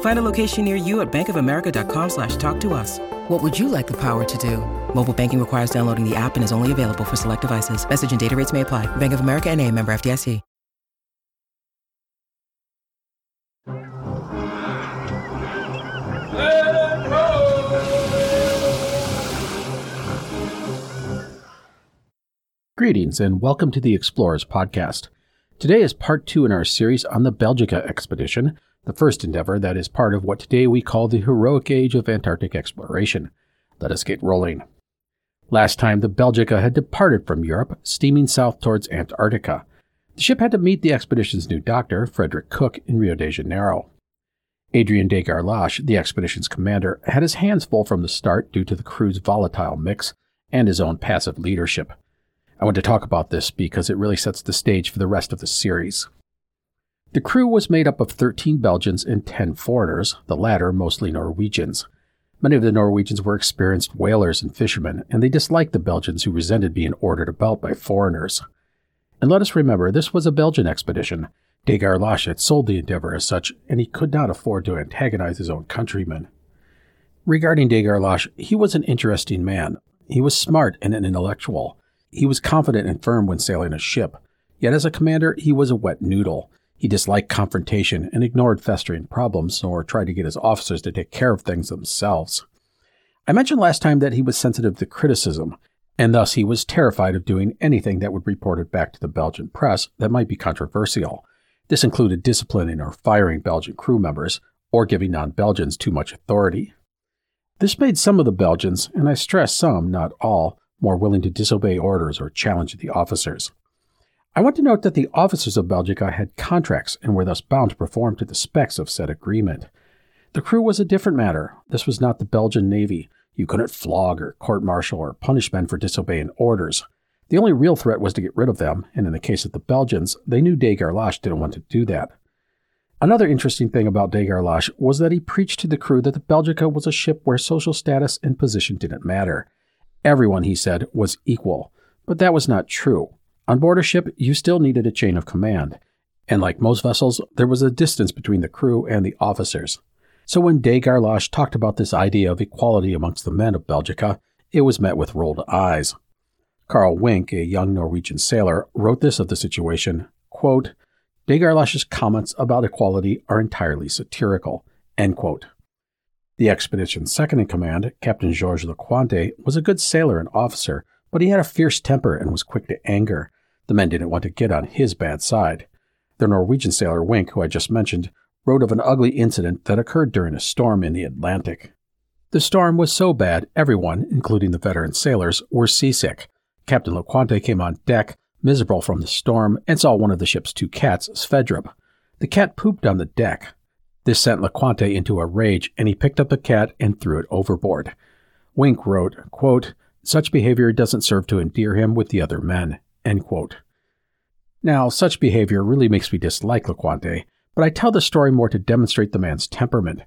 Find a location near you at bankofamerica.com slash talk to us. What would you like the power to do? Mobile banking requires downloading the app and is only available for select devices. Message and data rates may apply. Bank of America and a member FDIC. Greetings and welcome to the Explorers Podcast. Today is part two in our series on the Belgica expedition, the first endeavor that is part of what today we call the heroic age of Antarctic exploration. Let us get rolling. Last time, the Belgica had departed from Europe, steaming south towards Antarctica. The ship had to meet the expedition's new doctor, Frederick Cook, in Rio de Janeiro. Adrien de Gerlache, the expedition's commander, had his hands full from the start due to the crew's volatile mix and his own passive leadership. I want to talk about this because it really sets the stage for the rest of the series. The crew was made up of 13 Belgians and 10 foreigners, the latter mostly Norwegians. Many of the Norwegians were experienced whalers and fishermen, and they disliked the Belgians who resented being ordered about by foreigners. And let us remember, this was a Belgian expedition. De Gerlache had sold the endeavor as such, and he could not afford to antagonize his own countrymen. Regarding de Gerlache, he was an interesting man. He was smart and an intellectual. He was confident and firm when sailing a ship. Yet as a commander, he was a wet noodle. He disliked confrontation and ignored festering problems, or tried to get his officers to take care of things themselves. I mentioned last time that he was sensitive to criticism, and thus he was terrified of doing anything that would report it back to the Belgian press that might be controversial. This included disciplining or firing Belgian crew members, or giving non Belgians too much authority. This made some of the Belgians, and I stress some, not all, more willing to disobey orders or challenge the officers. I want to note that the officers of Belgica had contracts and were thus bound to perform to the specs of said agreement. The crew was a different matter. This was not the Belgian Navy. You couldn't flog or court martial or punish men for disobeying orders. The only real threat was to get rid of them, and in the case of the Belgians, they knew de Gerlache didn't want to do that. Another interesting thing about de Gerlache was that he preached to the crew that the Belgica was a ship where social status and position didn't matter. Everyone, he said, was equal. But that was not true. On board a ship, you still needed a chain of command. And like most vessels, there was a distance between the crew and the officers. So when de Gerlache talked about this idea of equality amongst the men of Belgica, it was met with rolled eyes. Carl Wink, a young Norwegian sailor, wrote this of the situation, quote, De Gerlache's comments about equality are entirely satirical, end quote. The expedition's second in command, Captain Georges Lecointre, was a good sailor and officer, but he had a fierce temper and was quick to anger. The men didn't want to get on his bad side. The Norwegian sailor Wink, who I just mentioned, wrote of an ugly incident that occurred during a storm in the Atlantic. The storm was so bad, everyone, including the veteran sailors, were seasick. Captain Lecointre came on deck, miserable from the storm, and saw one of the ship's two cats, Sverdrup. The cat pooped on the deck. This sent Lecointre into a rage, and he picked up the cat and threw it overboard. Wink wrote, quote, Such behavior doesn't serve to endear him with the other men. Now, such behavior really makes me dislike Lecointre, but I tell the story more to demonstrate the man's temperament.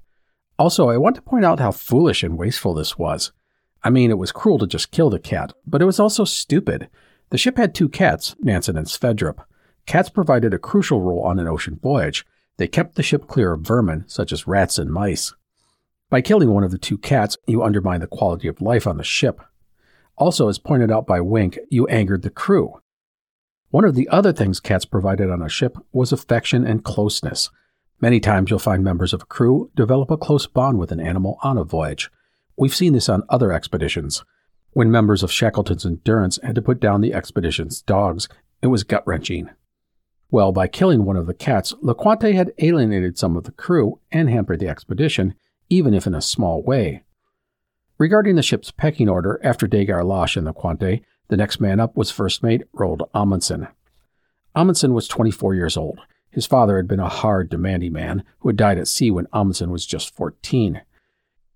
Also, I want to point out how foolish and wasteful this was. I mean, it was cruel to just kill the cat, but it was also stupid. The ship had two cats, Nansen and Sverdrup. Cats provided a crucial role on an ocean voyage, they kept the ship clear of vermin, such as rats and mice. By killing one of the two cats, you undermine the quality of life on the ship. Also, as pointed out by Wink, you angered the crew. One of the other things cats provided on a ship was affection and closeness. Many times you'll find members of a crew develop a close bond with an animal on a voyage. We've seen this on other expeditions. When members of Shackleton's Endurance had to put down the expedition's dogs, it was gut wrenching. Well, by killing one of the cats, LeCointre had alienated some of the crew and hampered the expedition, even if in a small way. Regarding the ship's pecking order, after de Gerlache and LeCointre, the next man up was First Mate Roald Amundsen. Amundsen was 24 years old. His father had been a hard, demanding man who had died at sea when Amundsen was just 14.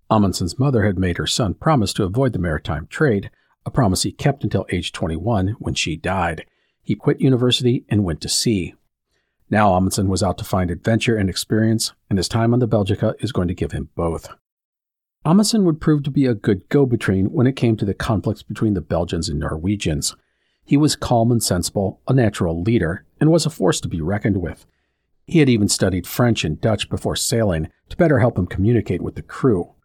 Amundsen's mother had made her son promise to avoid the maritime trade, a promise he kept until age 21 when she died. He quit university and went to sea. Now Amundsen was out to find adventure and experience, and his time on the Belgica is going to give him both. Amundsen would prove to be a good go between when it came to the conflicts between the Belgians and Norwegians. He was calm and sensible, a natural leader, and was a force to be reckoned with. He had even studied French and Dutch before sailing to better help him communicate with the crew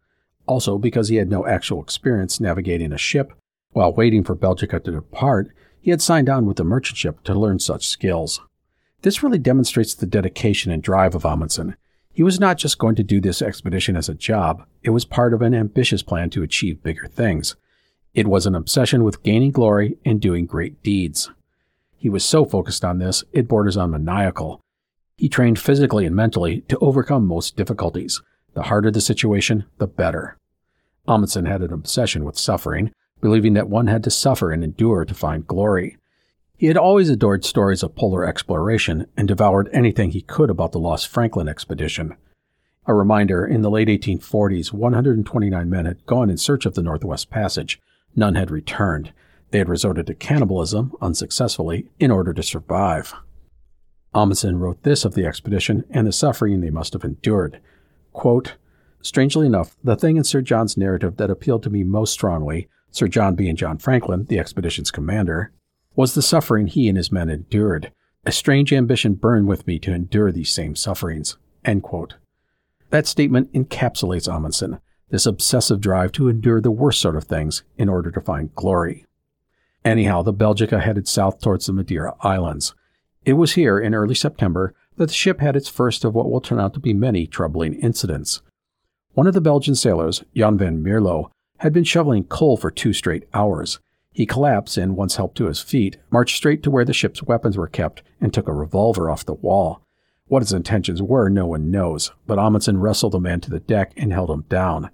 also because he had no actual experience navigating a ship. While waiting for Belgica to depart, he had signed on with the merchant ship to learn such skills. This really demonstrates the dedication and drive of Amundsen. He was not just going to do this expedition as a job, it was part of an ambitious plan to achieve bigger things. It was an obsession with gaining glory and doing great deeds. He was so focused on this, it borders on maniacal. He trained physically and mentally to overcome most difficulties, the harder the situation, the better. Amundsen had an obsession with suffering, believing that one had to suffer and endure to find glory. He had always adored stories of polar exploration and devoured anything he could about the Lost Franklin expedition. A reminder in the late 1840s, 129 men had gone in search of the Northwest Passage. None had returned. They had resorted to cannibalism, unsuccessfully, in order to survive. Amundsen wrote this of the expedition and the suffering they must have endured. Quote, Strangely enough, the thing in Sir John's narrative that appealed to me most strongly, Sir John being John Franklin, the expedition's commander, was the suffering he and his men endured. A strange ambition burned with me to endure these same sufferings. That statement encapsulates Amundsen, this obsessive drive to endure the worst sort of things in order to find glory. Anyhow, the Belgica headed south towards the Madeira Islands. It was here, in early September, that the ship had its first of what will turn out to be many troubling incidents. One of the Belgian sailors, Jan van Mierlo, had been shoveling coal for two straight hours. He collapsed and, once helped to his feet, marched straight to where the ship's weapons were kept and took a revolver off the wall. What his intentions were, no one knows, but Amundsen wrestled the man to the deck and held him down.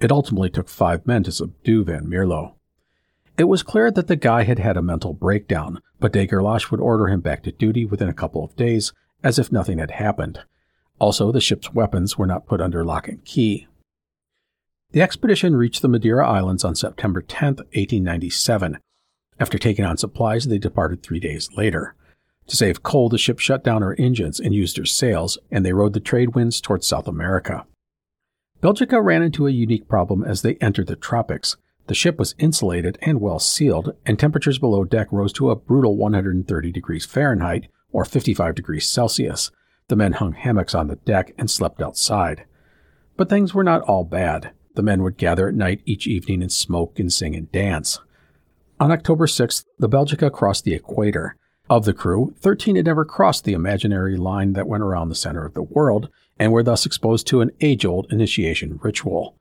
It ultimately took five men to subdue Van Mierlo. It was clear that the guy had had a mental breakdown, but de Gerlache would order him back to duty within a couple of days, as if nothing had happened. Also, the ship's weapons were not put under lock and key. The expedition reached the Madeira Islands on September 10, 1897. After taking on supplies, they departed three days later. To save coal, the ship shut down her engines and used her sails, and they rode the trade winds towards South America. Belgica ran into a unique problem as they entered the tropics. The ship was insulated and well sealed, and temperatures below deck rose to a brutal 130 degrees Fahrenheit, or 55 degrees Celsius. The men hung hammocks on the deck and slept outside. But things were not all bad. The men would gather at night each evening and smoke and sing and dance. On October 6th, the Belgica crossed the equator. Of the crew, 13 had never crossed the imaginary line that went around the center of the world and were thus exposed to an age old initiation ritual.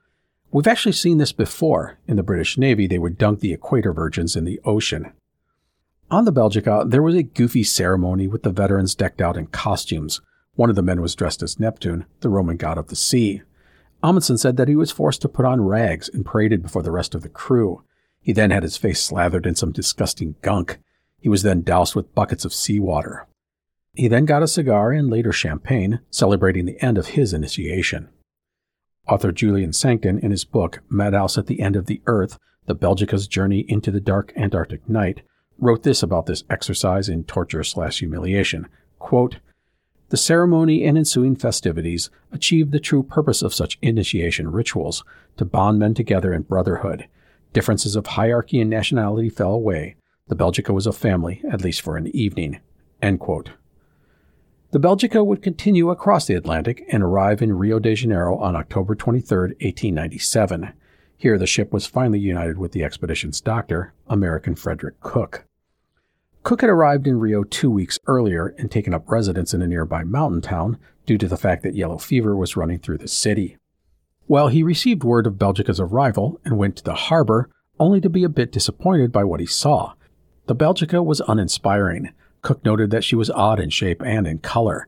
We've actually seen this before. In the British Navy, they would dunk the equator virgins in the ocean. On the Belgica, there was a goofy ceremony with the veterans decked out in costumes. One of the men was dressed as Neptune, the Roman god of the sea. Amundsen said that he was forced to put on rags and paraded before the rest of the crew. He then had his face slathered in some disgusting gunk. He was then doused with buckets of seawater. He then got a cigar and later champagne, celebrating the end of his initiation. Author Julian Sancton, in his book Madhouse at the End of the Earth The Belgica's Journey into the Dark Antarctic Night, wrote this about this exercise in torture slash humiliation. Quote, the ceremony and ensuing festivities achieved the true purpose of such initiation rituals to bond men together in brotherhood. Differences of hierarchy and nationality fell away. The Belgica was a family, at least for an evening. The Belgica would continue across the Atlantic and arrive in Rio de Janeiro on October 23, 1897. Here, the ship was finally united with the expedition's doctor, American Frederick Cook. Cook had arrived in Rio two weeks earlier and taken up residence in a nearby mountain town due to the fact that yellow fever was running through the city. Well, he received word of Belgica's arrival and went to the harbor, only to be a bit disappointed by what he saw. The Belgica was uninspiring. Cook noted that she was odd in shape and in color.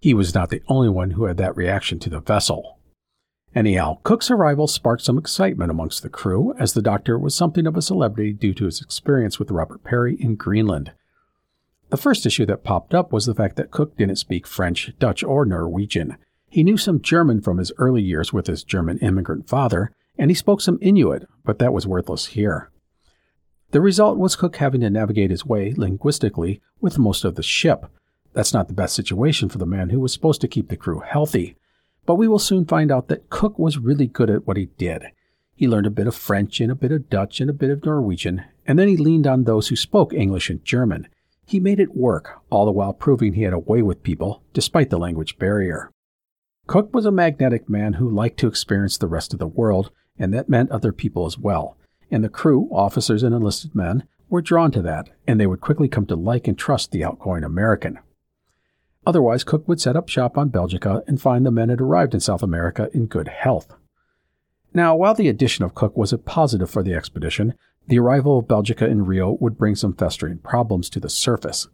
He was not the only one who had that reaction to the vessel. Anyhow, Cook's arrival sparked some excitement amongst the crew, as the doctor was something of a celebrity due to his experience with Robert Peary in Greenland. The first issue that popped up was the fact that Cook didn't speak French, Dutch, or Norwegian. He knew some German from his early years with his German immigrant father, and he spoke some Inuit, but that was worthless here. The result was Cook having to navigate his way linguistically with most of the ship. That's not the best situation for the man who was supposed to keep the crew healthy. But we will soon find out that Cook was really good at what he did. He learned a bit of French and a bit of Dutch and a bit of Norwegian, and then he leaned on those who spoke English and German. He made it work, all the while proving he had a way with people, despite the language barrier. Cook was a magnetic man who liked to experience the rest of the world, and that meant other people as well. And the crew, officers and enlisted men, were drawn to that, and they would quickly come to like and trust the outgoing American. Otherwise, Cook would set up shop on Belgica and find the men had arrived in South America in good health. Now, while the addition of Cook was a positive for the expedition, the arrival of Belgica in Rio would bring some festering problems to the surface.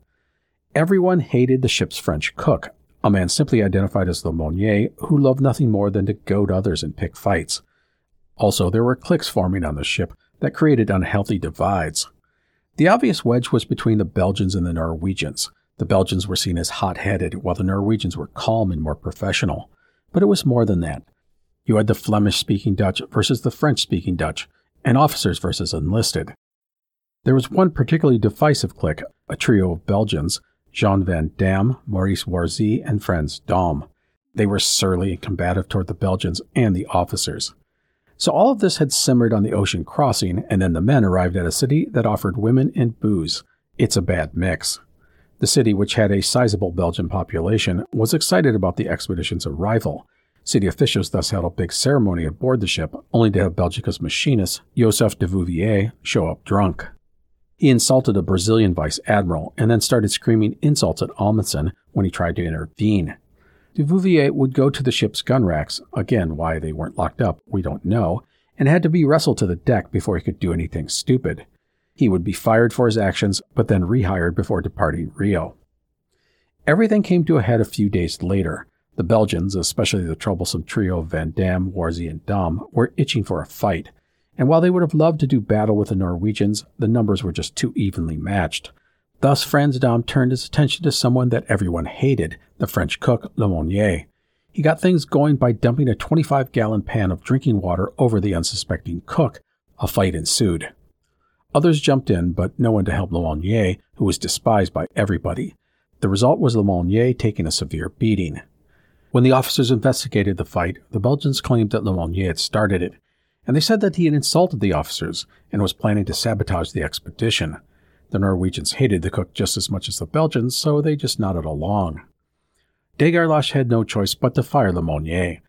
Everyone hated the ship's French cook, a man simply identified as Le Monnier, who loved nothing more than to goad others and pick fights. Also, there were cliques forming on the ship that created unhealthy divides. The obvious wedge was between the Belgians and the Norwegians. The Belgians were seen as hot headed, while the Norwegians were calm and more professional. But it was more than that. You had the Flemish speaking Dutch versus the French speaking Dutch, and officers versus enlisted. There was one particularly divisive clique, a trio of Belgians, Jean Van Damme, Maurice Warzy, and Frans Daum. They were surly and combative toward the Belgians and the officers. So all of this had simmered on the ocean crossing, and then the men arrived at a city that offered women and booze. It's a bad mix. The city, which had a sizable Belgian population, was excited about the expedition's arrival. City officials thus held a big ceremony aboard the ship, only to have Belgica's machinist, Joseph de Vouvier, show up drunk. He insulted a Brazilian vice admiral and then started screaming insults at Amundsen when he tried to intervene. De Vouvier would go to the ship's gun racks, again, why they weren't locked up, we don't know, and had to be wrestled to the deck before he could do anything stupid. He would be fired for his actions, but then rehired before departing Rio. Everything came to a head a few days later. The Belgians, especially the troublesome trio of Van Damme, Warzy, and Daum, were itching for a fight, and while they would have loved to do battle with the Norwegians, the numbers were just too evenly matched. Thus, Frans Daum turned his attention to someone that everyone hated, the French cook, Le Monnier. He got things going by dumping a 25 gallon pan of drinking water over the unsuspecting cook. A fight ensued. Others jumped in, but no one to help Le Monnier, who was despised by everybody. The result was Le Monnier taking a severe beating. When the officers investigated the fight, the Belgians claimed that Le Monnier had started it, and they said that he had insulted the officers and was planning to sabotage the expedition. The Norwegians hated the cook just as much as the Belgians, so they just nodded along. De Gerlache had no choice but to fire Le Monnier.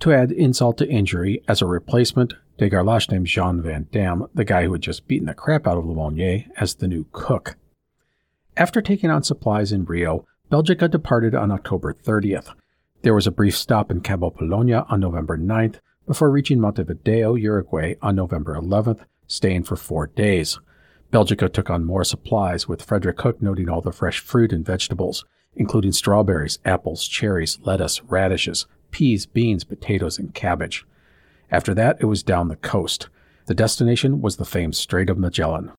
To add insult to injury, as a replacement, De Gerlache named Jean Van Damme, the guy who had just beaten the crap out of Le Monnier, as the new cook. After taking on supplies in Rio, Belgica departed on October 30th. There was a brief stop in Cabo Polonio on November 9th before reaching Montevideo, Uruguay on November 11th, staying for four days. Belgica took on more supplies, with Frederick Cook noting all the fresh fruit and vegetables, including strawberries, apples, cherries, lettuce, radishes, peas, beans, potatoes, and cabbage. After that, it was down the coast. The destination was the famed Strait of Magellan.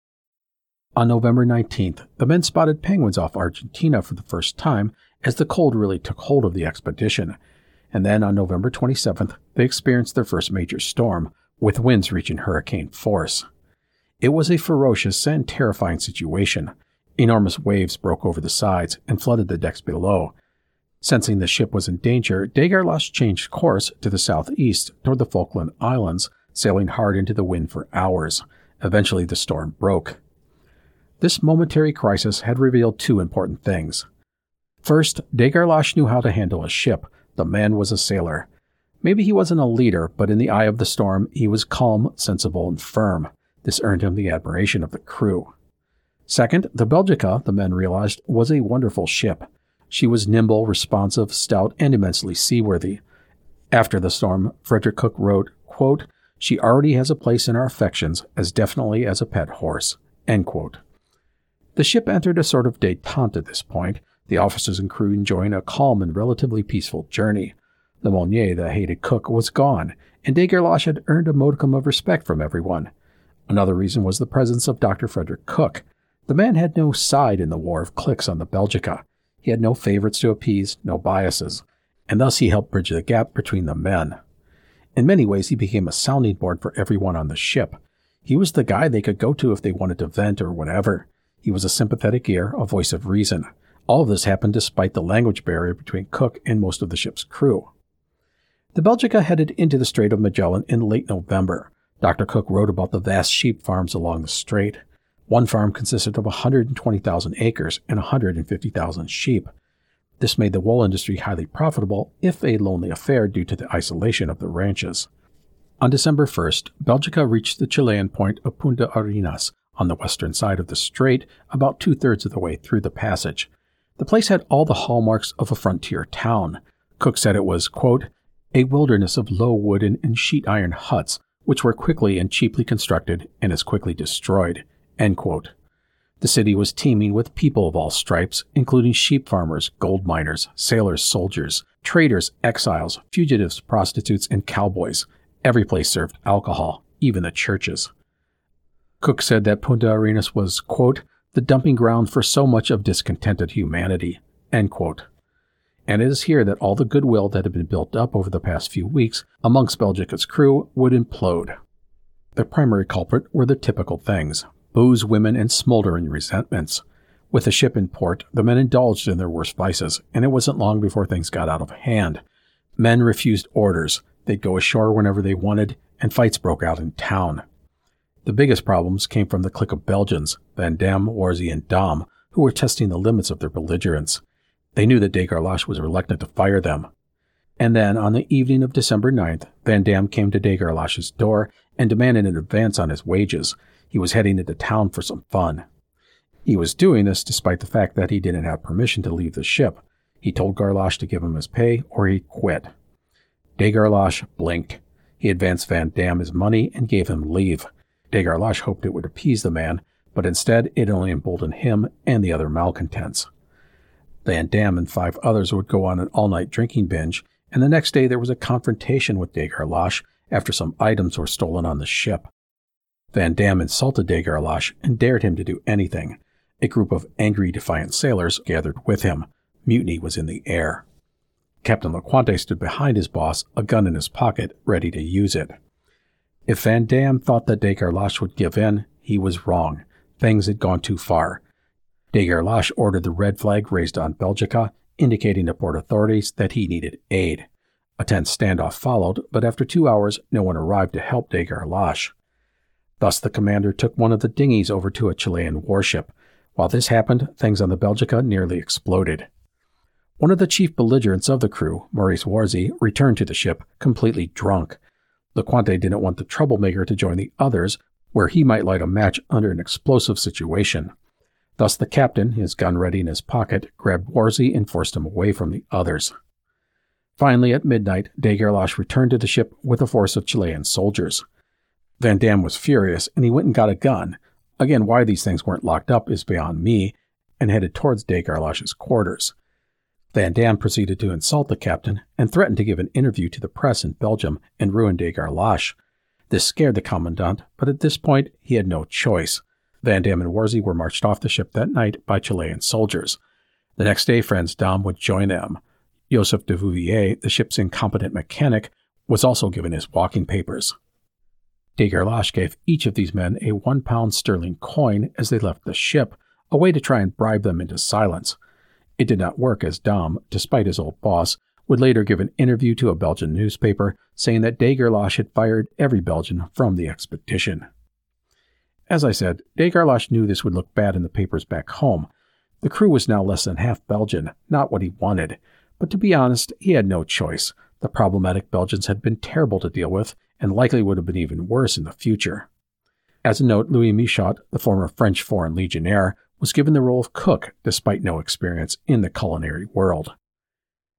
On November 19th, the men spotted penguins off Argentina for the first time as the cold really took hold of the expedition. And then on November 27th, they experienced their first major storm, with winds reaching hurricane force. It was a ferocious and terrifying situation. Enormous waves broke over the sides and flooded the decks below, Sensing the ship was in danger, De Gerlache changed course to the southeast toward the Falkland Islands, sailing hard into the wind for hours. Eventually, the storm broke. This momentary crisis had revealed two important things. First, De Gerlache knew how to handle a ship. The man was a sailor. Maybe he wasn't a leader, but in the eye of the storm, he was calm, sensible, and firm. This earned him the admiration of the crew. Second, the Belgica, the men realized, was a wonderful ship. She was nimble, responsive, stout, and immensely seaworthy. After the storm, Frederick Cook wrote, quote, She already has a place in our affections as definitely as a pet horse. The ship entered a sort of detente at this point, the officers and crew enjoying a calm and relatively peaceful journey. Le Monnier, the hated cook, was gone, and de Gerlache had earned a modicum of respect from everyone. Another reason was the presence of Dr. Frederick Cook. The man had no side in the war of cliques on the Belgica. He had no favorites to appease, no biases, and thus he helped bridge the gap between the men. In many ways, he became a sounding board for everyone on the ship. He was the guy they could go to if they wanted to vent or whatever. He was a sympathetic ear, a voice of reason. All of this happened despite the language barrier between Cook and most of the ship's crew. The Belgica headed into the Strait of Magellan in late November. Dr. Cook wrote about the vast sheep farms along the strait. One farm consisted of 120,000 acres and 150,000 sheep. This made the wool industry highly profitable, if a lonely affair due to the isolation of the ranches. On December 1st, Belgica reached the Chilean point of Punta Arenas on the western side of the strait, about two thirds of the way through the passage. The place had all the hallmarks of a frontier town. Cook said it was, quote, a wilderness of low wooden and sheet iron huts, which were quickly and cheaply constructed and as quickly destroyed. End quote. The city was teeming with people of all stripes, including sheep farmers, gold miners, sailors, soldiers, traders, exiles, fugitives, prostitutes, and cowboys. Every place served alcohol, even the churches. Cook said that Punta Arenas was, quote, the dumping ground for so much of discontented humanity, end quote. And it is here that all the goodwill that had been built up over the past few weeks amongst Belgica's crew would implode. The primary culprit were the typical things booze, women, and smoldering resentments. With the ship in port, the men indulged in their worst vices, and it wasn't long before things got out of hand. Men refused orders, they'd go ashore whenever they wanted, and fights broke out in town. The biggest problems came from the clique of Belgians, Van Damme, Warzy, and Daum, who were testing the limits of their belligerence. They knew that de Gerlache was reluctant to fire them. And then, on the evening of December 9th, Van Damme came to de Gerlache's door and demanded an advance on his wages, he was heading into town for some fun. He was doing this despite the fact that he didn't have permission to leave the ship. He told Gerlache to give him his pay or he'd quit. De Gerlache blinked. He advanced Van Damme his money and gave him leave. De Gerlache hoped it would appease the man, but instead it only emboldened him and the other malcontents. Van Damme and five others would go on an all night drinking binge, and the next day there was a confrontation with De Gerlache after some items were stolen on the ship. Van Damme insulted de Gerlache and dared him to do anything. A group of angry, defiant sailors gathered with him. Mutiny was in the air. Captain Lecointre stood behind his boss, a gun in his pocket, ready to use it. If Van Damme thought that de Gerlache would give in, he was wrong. Things had gone too far. De Gerlache ordered the red flag raised on Belgica, indicating to port authorities that he needed aid. A tense standoff followed, but after two hours, no one arrived to help de Gerlache. Thus, the commander took one of the dinghies over to a Chilean warship. While this happened, things on the Belgica nearly exploded. One of the chief belligerents of the crew, Maurice Warzy, returned to the ship, completely drunk. Lecointre didn't want the troublemaker to join the others, where he might light a match under an explosive situation. Thus, the captain, his gun ready in his pocket, grabbed Warzy and forced him away from the others. Finally, at midnight, de Gerlache returned to the ship with a force of Chilean soldiers. Van Damme was furious and he went and got a gun. Again, why these things weren't locked up is beyond me, and headed towards de Gerlache's quarters. Van Damme proceeded to insult the captain and threatened to give an interview to the press in Belgium and ruin de Gerlache. This scared the commandant, but at this point he had no choice. Van Damme and Warzy were marched off the ship that night by Chilean soldiers. The next day, Franz Dam would join them. Joseph de Vouvier, the ship's incompetent mechanic, was also given his walking papers. De Gerlache gave each of these men a one pound sterling coin as they left the ship, a way to try and bribe them into silence. It did not work as Daum, despite his old boss, would later give an interview to a Belgian newspaper saying that de Gerlache had fired every Belgian from the expedition. As I said, de Gerlache knew this would look bad in the papers back home. The crew was now less than half Belgian, not what he wanted. But to be honest, he had no choice. The problematic Belgians had been terrible to deal with, and likely would have been even worse in the future. As a note, Louis Michot, the former French Foreign Legionnaire, was given the role of cook despite no experience in the culinary world.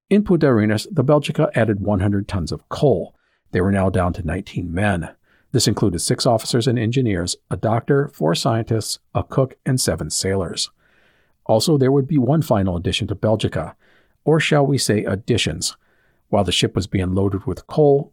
In Punta the Belgica added 100 tons of coal. They were now down to 19 men. This included six officers and engineers, a doctor, four scientists, a cook, and seven sailors. Also, there would be one final addition to Belgica, or shall we say additions. While the ship was being loaded with coal,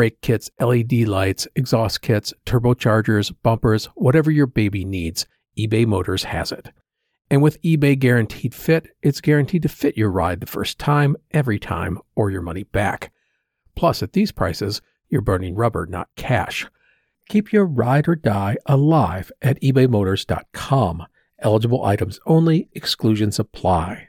Brake kits, LED lights, exhaust kits, turbochargers, bumpers, whatever your baby needs, eBay Motors has it. And with eBay Guaranteed Fit, it's guaranteed to fit your ride the first time, every time, or your money back. Plus, at these prices, you're burning rubber, not cash. Keep your ride or die alive at ebaymotors.com. Eligible items only, exclusions apply.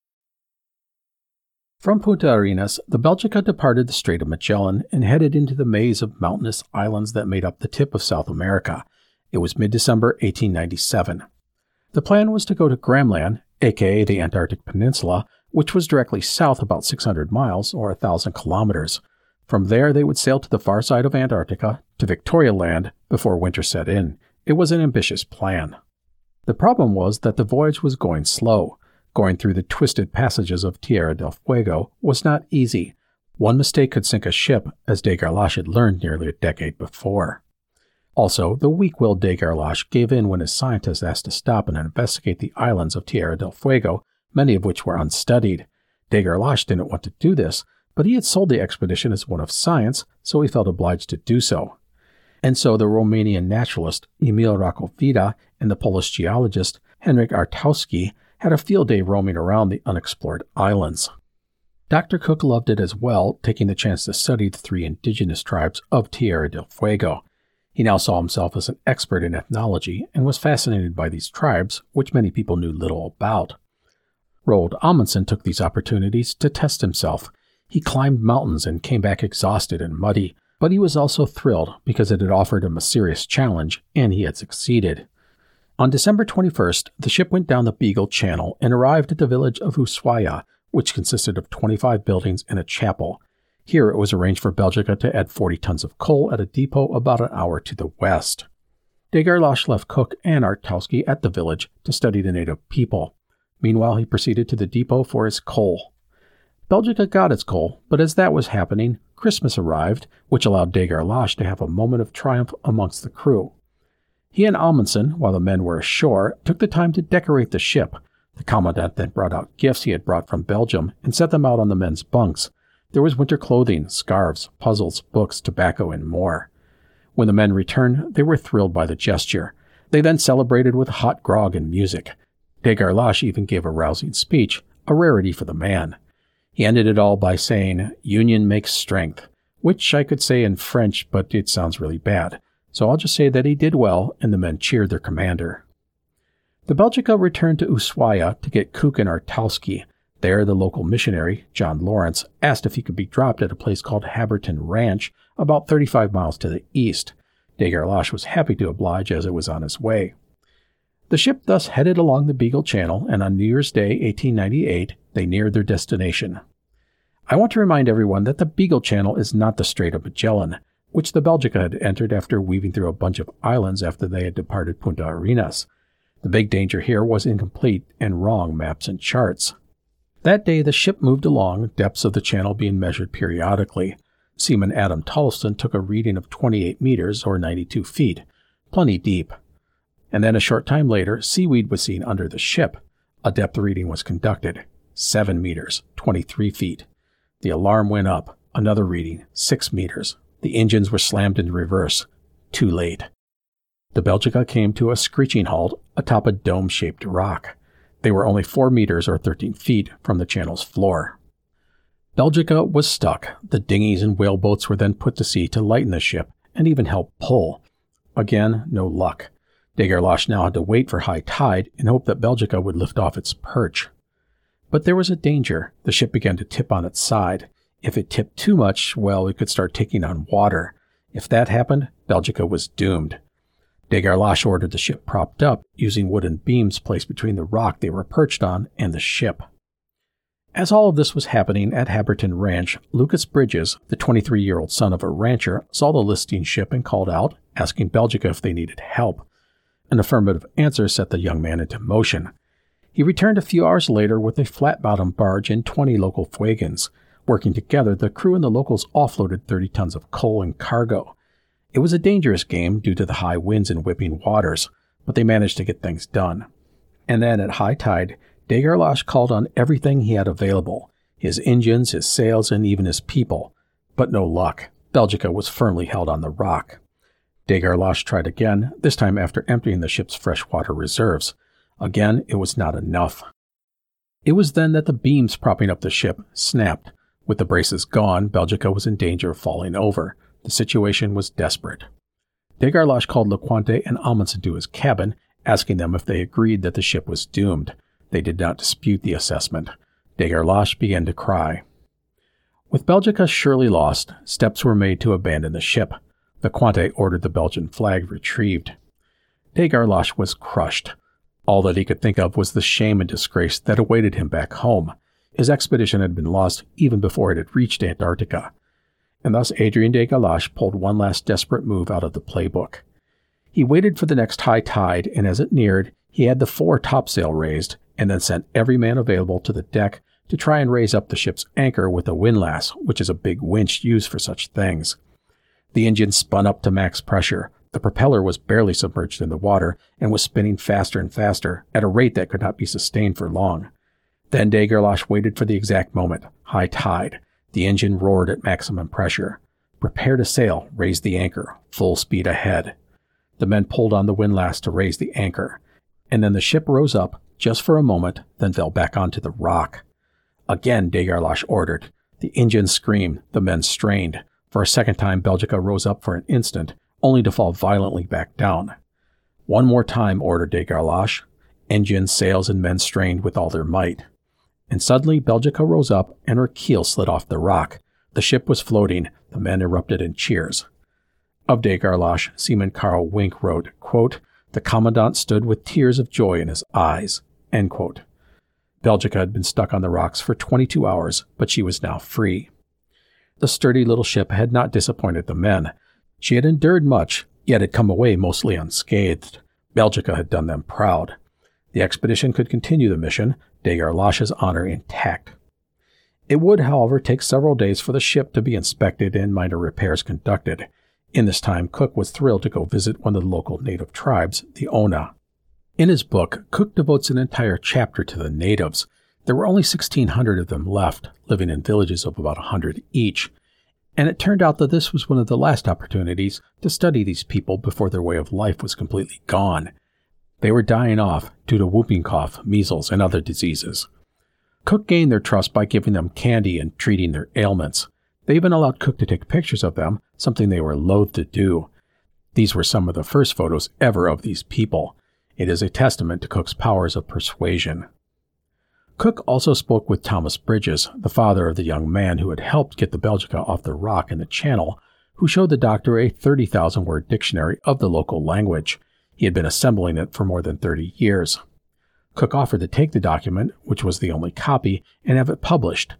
From Punta Arenas, the Belgica departed the Strait of Magellan and headed into the maze of mountainous islands that made up the tip of South America. It was mid December 1897. The plan was to go to Graham Land, aka the Antarctic Peninsula, which was directly south about 600 miles or 1,000 kilometers. From there, they would sail to the far side of Antarctica, to Victoria Land, before winter set in. It was an ambitious plan. The problem was that the voyage was going slow. Going through the twisted passages of Tierra del Fuego was not easy. One mistake could sink a ship, as de Gerlache had learned nearly a decade before. Also, the weak willed de Gerlache gave in when his scientists asked to stop and investigate the islands of Tierra del Fuego, many of which were unstudied. De Gerlache didn't want to do this, but he had sold the expedition as one of science, so he felt obliged to do so. And so the Romanian naturalist Emil Racovitza and the Polish geologist Henryk Arctowski had a field day roaming around the unexplored islands. Dr. Cook loved it as well, taking the chance to study the three indigenous tribes of Tierra del Fuego. He now saw himself as an expert in ethnology and was fascinated by these tribes, which many people knew little about. Roald Amundsen took these opportunities to test himself. He climbed mountains and came back exhausted and muddy, but he was also thrilled because it had offered him a serious challenge and he had succeeded. On December 21st, the ship went down the Beagle Channel and arrived at the village of Ushuaia, which consisted of 25 buildings and a chapel. Here it was arranged for Belgica to add 40 tons of coal at a depot about an hour to the west. De Gerlache left Cook and Arctowski at the village to study the native people. Meanwhile, he proceeded to the depot for his coal. Belgica got its coal, but as that was happening, Christmas arrived, which allowed de Gerlache to have a moment of triumph amongst the crew. He and Amundsen, while the men were ashore, took the time to decorate the ship. The commandant then brought out gifts he had brought from Belgium and set them out on the men's bunks. There was winter clothing, scarves, puzzles, books, tobacco, and more. When the men returned, they were thrilled by the gesture. They then celebrated with hot grog and music. De Gerlache even gave a rousing speech, a rarity for the man. He ended it all by saying, Union makes strength, which I could say in French, but it sounds really bad so I'll just say that he did well and the men cheered their commander. The Belgica returned to Ushuaia to get and Arctowski. There, the local missionary, John Lawrence, asked if he could be dropped at a place called Harberton Ranch, about 35 miles to the east. De Gerlache was happy to oblige as it was on his way. The ship thus headed along the Beagle Channel, and on New Year's Day, 1898, they neared their destination. I want to remind everyone that the Beagle Channel is not the Strait of Magellan which the Belgica had entered after weaving through a bunch of islands after they had departed Punta Arenas. The big danger here was incomplete and wrong maps and charts. That day, the ship moved along, depths of the channel being measured periodically. Seaman Adam Tollefsen took a reading of 28 meters, or 92 feet, plenty deep. And then a short time later, seaweed was seen under the ship. A depth reading was conducted 7 meters, 23 feet. The alarm went up. Another reading, 6 meters, the engines were slammed into reverse. Too late. The Belgica came to a screeching halt atop a dome shaped rock. They were only 4 meters or 13 feet from the channel's floor. Belgica was stuck. The dinghies and whaleboats were then put to sea to lighten the ship and even help pull. Again, no luck. Degerlache now had to wait for high tide and hope that Belgica would lift off its perch. But there was a danger. The ship began to tip on its side. If it tipped too much, well, it could start taking on water. If that happened, Belgica was doomed. Degerlache ordered the ship propped up using wooden beams placed between the rock they were perched on and the ship. As all of this was happening at Harberton Ranch, Lucas Bridges, the 23 year old son of a rancher, saw the listing ship and called out, asking Belgica if they needed help. An affirmative answer set the young man into motion. He returned a few hours later with a flat bottomed barge and 20 local Fuegians. Working together, the crew and the locals offloaded 30 tons of coal and cargo. It was a dangerous game due to the high winds and whipping waters, but they managed to get things done. And then at high tide, Degerlache called on everything he had available his engines, his sails, and even his people. But no luck. Belgica was firmly held on the rock. Degerlache tried again, this time after emptying the ship's freshwater reserves. Again, it was not enough. It was then that the beams propping up the ship snapped. With the braces gone, Belgica was in danger of falling over. The situation was desperate. Degerlache called LeCointre and Amundsen to his cabin, asking them if they agreed that the ship was doomed. They did not dispute the assessment. Degerlache began to cry. With Belgica surely lost, steps were made to abandon the ship. LeCointre ordered the Belgian flag retrieved. Degerlache was crushed. All that he could think of was the shame and disgrace that awaited him back home. His expedition had been lost even before it had reached Antarctica. And thus Adrien Galache pulled one last desperate move out of the playbook. He waited for the next high tide, and as it neared, he had the fore topsail raised and then sent every man available to the deck to try and raise up the ship's anchor with a windlass, which is a big winch used for such things. The engine spun up to max pressure. The propeller was barely submerged in the water and was spinning faster and faster at a rate that could not be sustained for long. Then Degerlache waited for the exact moment, high tide. The engine roared at maximum pressure. Prepare to sail, raise the anchor, full speed ahead. The men pulled on the windlass to raise the anchor, and then the ship rose up just for a moment, then fell back onto the rock. Again, Degerlache ordered. The engine screamed, the men strained. For a second time, Belgica rose up for an instant, only to fall violently back down. One more time, ordered Degerlache. Engine, sails, and men strained with all their might. And suddenly, Belgica rose up and her keel slid off the rock. The ship was floating. The men erupted in cheers. Of Degerlache, Seaman Carl Wink wrote, quote, The commandant stood with tears of joy in his eyes. End quote. Belgica had been stuck on the rocks for 22 hours, but she was now free. The sturdy little ship had not disappointed the men. She had endured much, yet had come away mostly unscathed. Belgica had done them proud. The expedition could continue the mission, Degerlache's honor intact. It would, however, take several days for the ship to be inspected and minor repairs conducted. In this time, Cook was thrilled to go visit one of the local native tribes, the Ona. In his book, Cook devotes an entire chapter to the natives. There were only 1,600 of them left, living in villages of about 100 each. And it turned out that this was one of the last opportunities to study these people before their way of life was completely gone. They were dying off due to whooping cough, measles, and other diseases. Cook gained their trust by giving them candy and treating their ailments. They even allowed Cook to take pictures of them, something they were loath to do. These were some of the first photos ever of these people. It is a testament to Cook's powers of persuasion. Cook also spoke with Thomas Bridges, the father of the young man who had helped get the Belgica off the rock in the channel, who showed the doctor a 30,000 word dictionary of the local language. He had been assembling it for more than 30 years. Cook offered to take the document, which was the only copy, and have it published.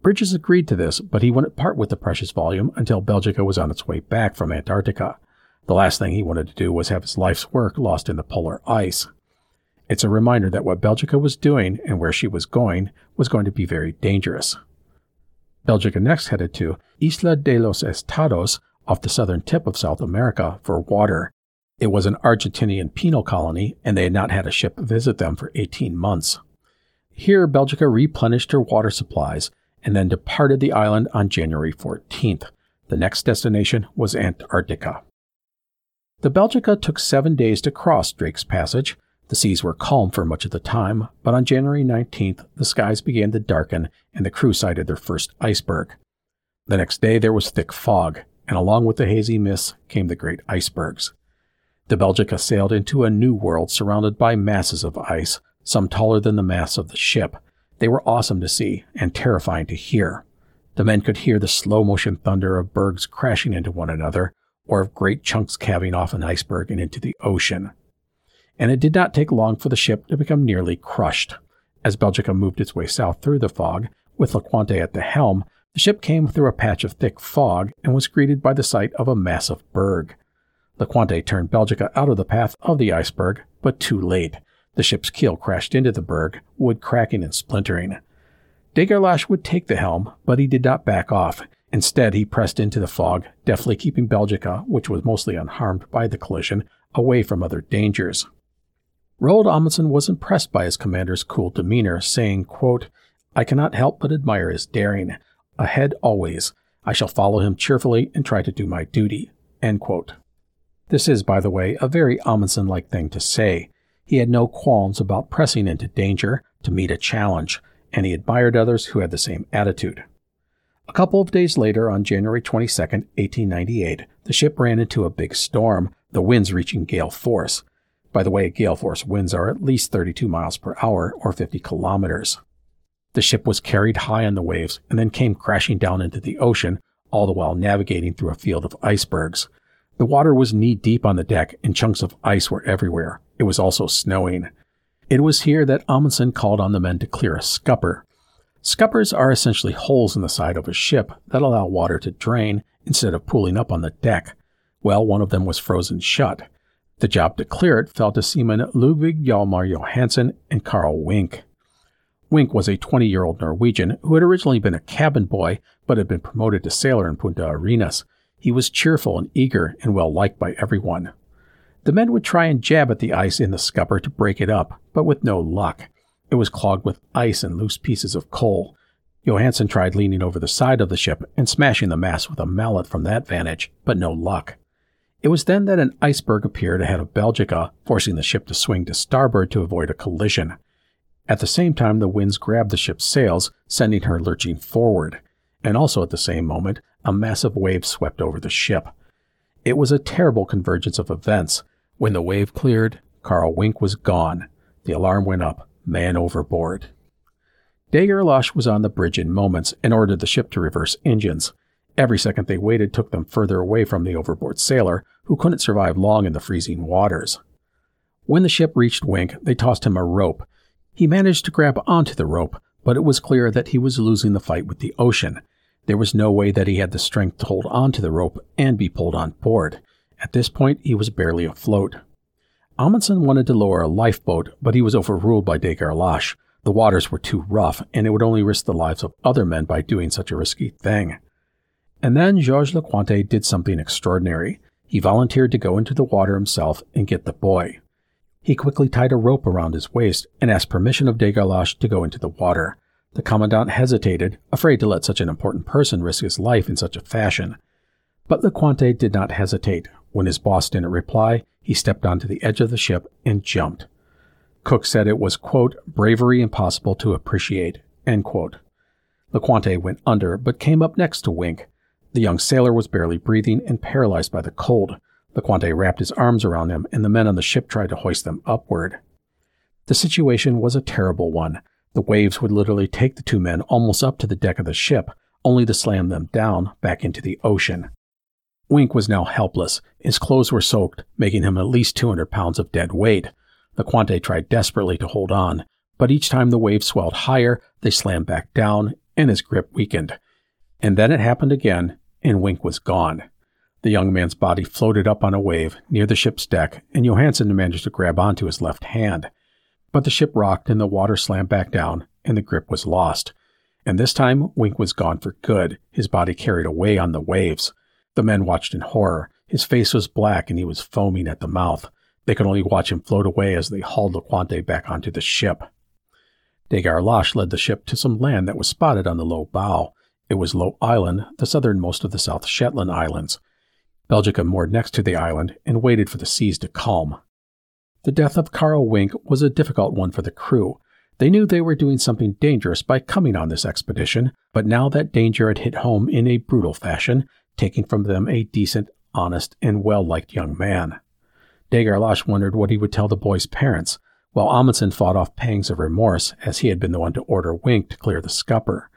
Bridges agreed to this, but he wouldn't part with the precious volume until Belgica was on its way back from Antarctica. The last thing he wanted to do was have his life's work lost in the polar ice. It's a reminder that what Belgica was doing and where she was going was going to be very dangerous. Belgica next headed to Isla de los Estados off the southern tip of South America for water. It was an Argentinian penal colony, and they had not had a ship visit them for 18 months. Here, Belgica replenished her water supplies and then departed the island on January 14th. The next destination was Antarctica. The Belgica took seven days to cross Drake's Passage. The seas were calm for much of the time, but on January 19th, the skies began to darken and the crew sighted their first iceberg. The next day, there was thick fog, and along with the hazy mists came the great icebergs. The Belgica sailed into a new world surrounded by masses of ice, some taller than the masts of the ship. They were awesome to see and terrifying to hear. The men could hear the slow motion thunder of bergs crashing into one another, or of great chunks calving off an iceberg and into the ocean. And it did not take long for the ship to become nearly crushed. As Belgica moved its way south through the fog, with Lecointre at the helm, the ship came through a patch of thick fog and was greeted by the sight of a massive berg. Lecointre turned Belgica out of the path of the iceberg, but too late. The ship's keel crashed into the berg, wood cracking and splintering. De Gerlache would take the helm, but he did not back off. Instead, he pressed into the fog, deftly keeping Belgica, which was mostly unharmed by the collision, away from other dangers. Roald Amundsen was impressed by his commander's cool demeanor, saying, quote, I cannot help but admire his daring. Ahead always. I shall follow him cheerfully and try to do my duty. This is, by the way, a very Amundsen like thing to say. He had no qualms about pressing into danger to meet a challenge, and he admired others who had the same attitude. A couple of days later, on January 22, 1898, the ship ran into a big storm, the winds reaching gale force. By the way, gale force winds are at least 32 miles per hour or 50 kilometers. The ship was carried high on the waves and then came crashing down into the ocean, all the while navigating through a field of icebergs. The water was knee deep on the deck and chunks of ice were everywhere. It was also snowing. It was here that Amundsen called on the men to clear a scupper. Scuppers are essentially holes in the side of a ship that allow water to drain instead of pooling up on the deck. Well, one of them was frozen shut. The job to clear it fell to seamen Ludwig Hjalmar Johansen and Karl Wink. Wink was a 20 year old Norwegian who had originally been a cabin boy but had been promoted to sailor in Punta Arenas. He was cheerful and eager and well liked by everyone. The men would try and jab at the ice in the scupper to break it up, but with no luck. It was clogged with ice and loose pieces of coal. Johansen tried leaning over the side of the ship and smashing the mast with a mallet from that vantage, but no luck. It was then that an iceberg appeared ahead of Belgica, forcing the ship to swing to starboard to avoid a collision. At the same time, the winds grabbed the ship's sails, sending her lurching forward. And also at the same moment, a massive wave swept over the ship. It was a terrible convergence of events. When the wave cleared, Karl Wink was gone. The alarm went up man overboard. Gerlache was on the bridge in moments and ordered the ship to reverse engines. Every second they waited took them further away from the overboard sailor, who couldn't survive long in the freezing waters. When the ship reached Wink, they tossed him a rope. He managed to grab onto the rope, but it was clear that he was losing the fight with the ocean. There was no way that he had the strength to hold onto the rope and be pulled on board. At this point, he was barely afloat. Amundsen wanted to lower a lifeboat, but he was overruled by de Gerlache. The waters were too rough, and it would only risk the lives of other men by doing such a risky thing. And then Georges Lecointre did something extraordinary. He volunteered to go into the water himself and get the boy. He quickly tied a rope around his waist and asked permission of de Gerlache to go into the water. The commandant hesitated, afraid to let such an important person risk his life in such a fashion. But Lecointre did not hesitate. When his boss didn't reply, he stepped onto the edge of the ship and jumped. Cook said it was, quote, bravery impossible to appreciate, end quote. Lecointre went under, but came up next to Wink. The young sailor was barely breathing and paralyzed by the cold. Lecointre wrapped his arms around him, and the men on the ship tried to hoist them upward. The situation was a terrible one. The waves would literally take the two men almost up to the deck of the ship, only to slam them down back into the ocean. Wink was now helpless. His clothes were soaked, making him at least 200 pounds of dead weight. Lecointre tried desperately to hold on, but each time the waves swelled higher, they slammed back down, and his grip weakened. And then it happened again, and Wink was gone. The young man's body floated up on a wave near the ship's deck, and Johansen managed to grab onto his left hand. But the ship rocked and the water slammed back down, and the grip was lost. And this time, Wink was gone for good, his body carried away on the waves. The men watched in horror. His face was black and he was foaming at the mouth. They could only watch him float away as they hauled Lecointre back onto the ship. De Gerlache led the ship to some land that was spotted on the low bow. It was Low Island, the southernmost of the South Shetland Islands. Belgica moored next to the island and waited for the seas to calm. The death of Carl Wink was a difficult one for the crew. They knew they were doing something dangerous by coming on this expedition, but now that danger had hit home in a brutal fashion, taking from them a decent, honest, and well liked young man. De Gerlache wondered what he would tell the boy's parents, while Amundsen fought off pangs of remorse, as he had been the one to order Wink to clear the scupper.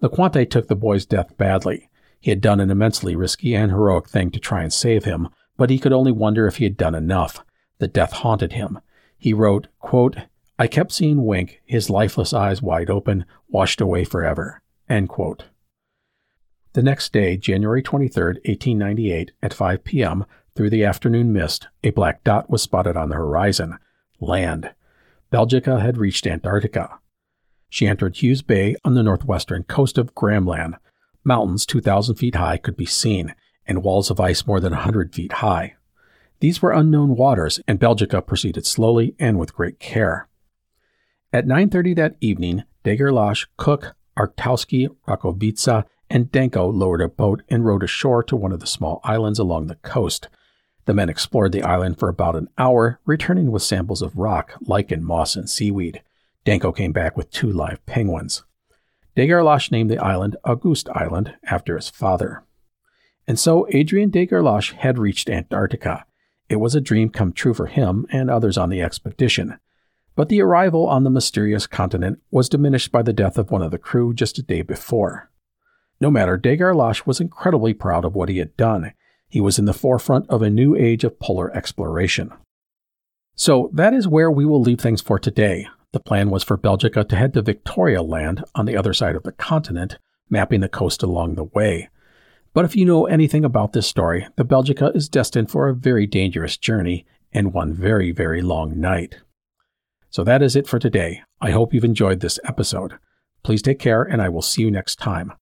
Lecointre took the boy's death badly. He had done an immensely risky and heroic thing to try and save him, but he could only wonder if he had done enough. The death haunted him. He wrote, quote, I kept seeing Wink, his lifeless eyes wide open, washed away forever. The next day, January 23, 1898, at 5 p.m., through the afternoon mist, a black dot was spotted on the horizon. Land. Belgica had reached Antarctica. She entered Hughes Bay on the northwestern coast of Graham Land. Mountains 2,000 feet high could be seen, and walls of ice more than 100 feet high. These were unknown waters, and Belgica proceeded slowly and with great care. At 9.30 that evening, de Gerlache, Cook, Arctowski, Racovitza, and Danco lowered a boat and rowed ashore to one of the small islands along the coast. The men explored the island for about an hour, returning with samples of rock, lichen, moss, and seaweed. Danco came back with two live penguins. De Gerlache named the island Auguste Island after his father. And so Adrien de Gerlache had reached Antarctica. It was a dream come true for him and others on the expedition. But the arrival on the mysterious continent was diminished by the death of one of the crew just a day before. No matter, de Gerlache was incredibly proud of what he had done. He was in the forefront of a new age of polar exploration. So that is where we will leave things for today. The plan was for Belgica to head to Victoria Land on the other side of the continent, mapping the coast along the way. But if you know anything about this story, the Belgica is destined for a very dangerous journey and one very, very long night. So that is it for today. I hope you've enjoyed this episode. Please take care, and I will see you next time.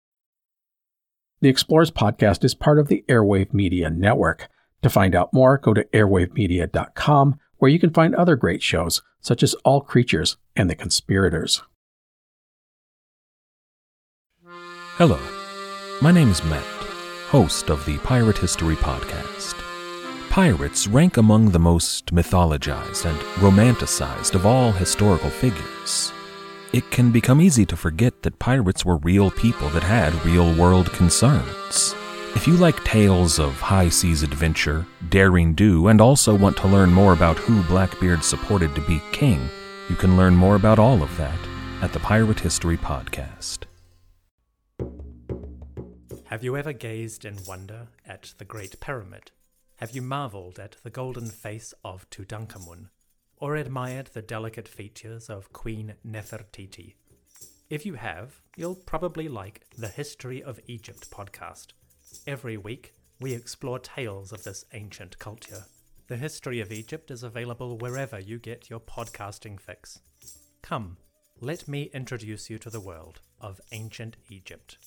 The Explorers podcast is part of the Airwave Media Network. To find out more, go to airwavemedia.com, where you can find other great shows, such as All Creatures and The Conspirators. Hello, my name is Matt, host of the Pirate History Podcast. Pirates rank among the most mythologized and romanticized of all historical figures it can become easy to forget that pirates were real people that had real world concerns. If you like tales of high seas adventure, daring do, and also want to learn more about who Blackbeard supported to be king, you can learn more about all of that at the Pirate History Podcast. Have you ever gazed in wonder at the Great Pyramid? Have you marveled at the golden face of Tutankhamun? or admired the delicate features of Queen Nefertiti. If you have, you'll probably like the History of Egypt podcast. Every week, we explore tales of this ancient culture. The History of Egypt is available wherever you get your podcasting fix. Come, let me introduce you to the world of ancient Egypt.